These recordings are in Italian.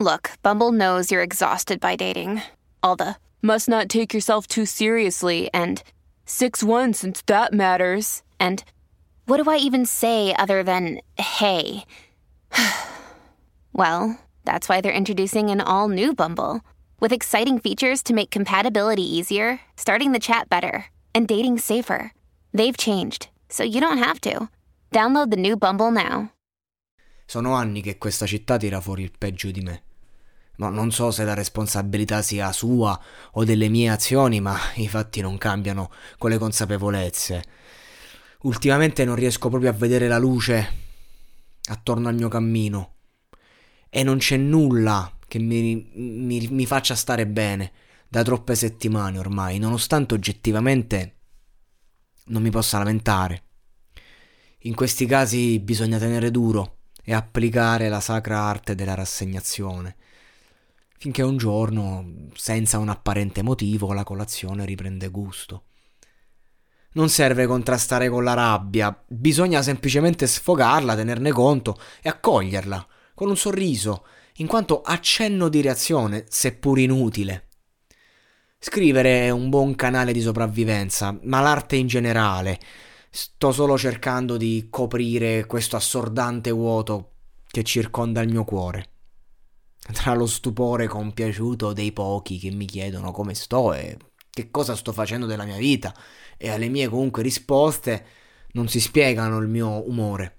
Look, Bumble knows you're exhausted by dating. All the must not take yourself too seriously and 6-1 since that matters. And what do I even say other than hey? well, that's why they're introducing an all new Bumble with exciting features to make compatibility easier, starting the chat better, and dating safer. They've changed, so you don't have to. Download the new Bumble now. Sono anni che questa città tira fuori il peggio di me. Ma non so se la responsabilità sia sua o delle mie azioni, ma i fatti non cambiano con le consapevolezze. Ultimamente non riesco proprio a vedere la luce attorno al mio cammino. E non c'è nulla che mi, mi, mi faccia stare bene da troppe settimane ormai, nonostante oggettivamente non mi possa lamentare. In questi casi bisogna tenere duro e applicare la sacra arte della rassegnazione, finché un giorno, senza un apparente motivo, la colazione riprende gusto. Non serve contrastare con la rabbia, bisogna semplicemente sfogarla, tenerne conto e accoglierla, con un sorriso, in quanto accenno di reazione, seppur inutile. Scrivere è un buon canale di sopravvivenza, ma l'arte in generale. Sto solo cercando di coprire questo assordante vuoto che circonda il mio cuore. Tra lo stupore compiaciuto dei pochi che mi chiedono come sto e che cosa sto facendo della mia vita e alle mie comunque risposte non si spiegano il mio umore.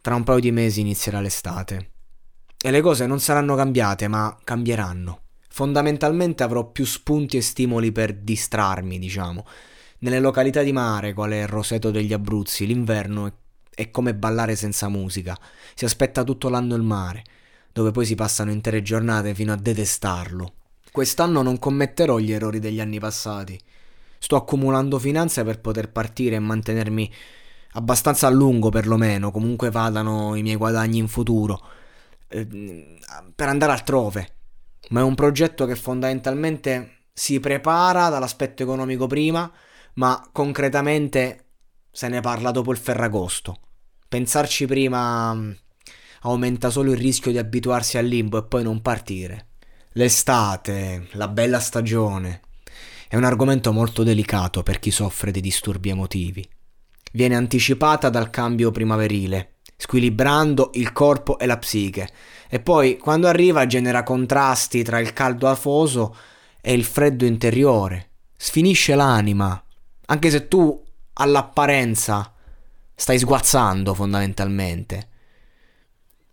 Tra un paio di mesi inizierà l'estate e le cose non saranno cambiate, ma cambieranno. Fondamentalmente avrò più spunti e stimoli per distrarmi, diciamo. Nelle località di mare, quale Roseto degli Abruzzi, l'inverno è, è come ballare senza musica. Si aspetta tutto l'anno il mare, dove poi si passano intere giornate fino a detestarlo. Quest'anno non commetterò gli errori degli anni passati. Sto accumulando finanze per poter partire e mantenermi abbastanza a lungo perlomeno, comunque vadano i miei guadagni in futuro, eh, per andare altrove ma è un progetto che fondamentalmente si prepara dall'aspetto economico prima, ma concretamente se ne parla dopo il Ferragosto. Pensarci prima aumenta solo il rischio di abituarsi al limbo e poi non partire. L'estate, la bella stagione, è un argomento molto delicato per chi soffre di disturbi emotivi. Viene anticipata dal cambio primaverile, squilibrando il corpo e la psiche, e poi quando arriva genera contrasti tra il caldo afoso e il freddo interiore. Sfinisce l'anima, anche se tu all'apparenza stai sguazzando fondamentalmente.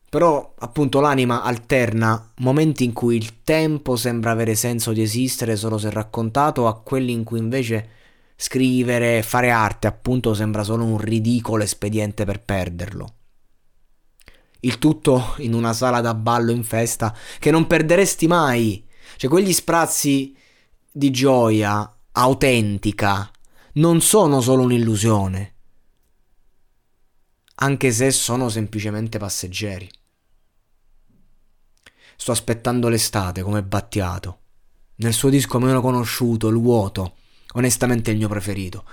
Però appunto l'anima alterna momenti in cui il tempo sembra avere senso di esistere solo se raccontato a quelli in cui invece scrivere, fare arte appunto sembra solo un ridicolo espediente per perderlo. Il tutto in una sala da ballo in festa che non perderesti mai. Cioè, quegli sprazzi di gioia autentica non sono solo un'illusione, anche se sono semplicemente passeggeri. Sto aspettando l'estate come Battiato. Nel suo disco meno conosciuto, Il vuoto, onestamente il mio preferito.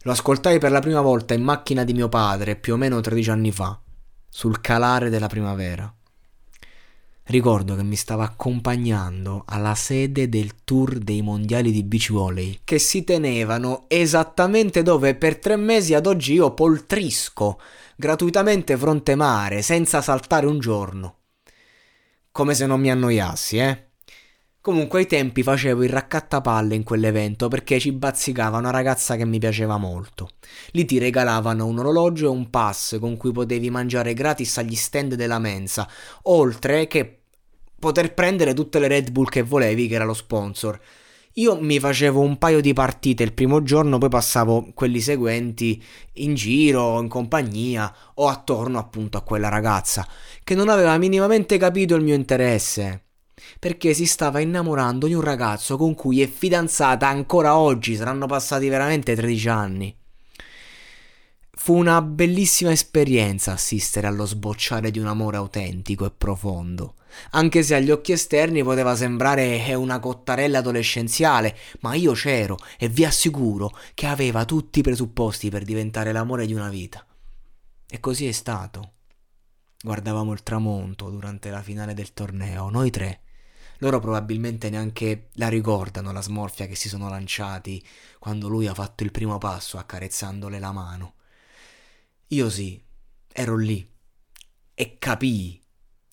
Lo ascoltai per la prima volta in macchina di mio padre più o meno 13 anni fa sul calare della primavera. Ricordo che mi stava accompagnando alla sede del tour dei mondiali di beach volley che si tenevano esattamente dove per tre mesi ad oggi io poltrisco gratuitamente fronte mare senza saltare un giorno. Come se non mi annoiassi, eh. Comunque ai tempi facevo il raccattapalle in quell'evento perché ci bazzicava una ragazza che mi piaceva molto. Lì ti regalavano un orologio e un pass con cui potevi mangiare gratis agli stand della mensa, oltre che poter prendere tutte le Red Bull che volevi, che era lo sponsor. Io mi facevo un paio di partite il primo giorno, poi passavo quelli seguenti in giro, in compagnia o attorno appunto a quella ragazza che non aveva minimamente capito il mio interesse perché si stava innamorando di un ragazzo con cui è fidanzata ancora oggi, saranno passati veramente 13 anni. Fu una bellissima esperienza assistere allo sbocciare di un amore autentico e profondo, anche se agli occhi esterni poteva sembrare una cottarella adolescenziale, ma io c'ero e vi assicuro che aveva tutti i presupposti per diventare l'amore di una vita. E così è stato. Guardavamo il tramonto durante la finale del torneo, noi tre, loro probabilmente neanche la ricordano la smorfia che si sono lanciati quando lui ha fatto il primo passo accarezzandole la mano. Io sì, ero lì e capii,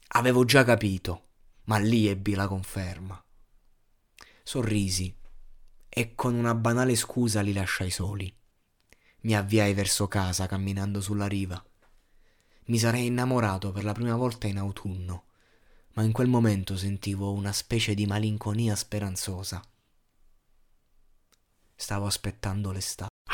avevo già capito, ma lì ebbi la conferma. Sorrisi e con una banale scusa li lasciai soli. Mi avviai verso casa camminando sulla riva. Mi sarei innamorato per la prima volta in autunno ma in quel momento sentivo una specie di malinconia speranzosa. Stavo aspettando l'estate.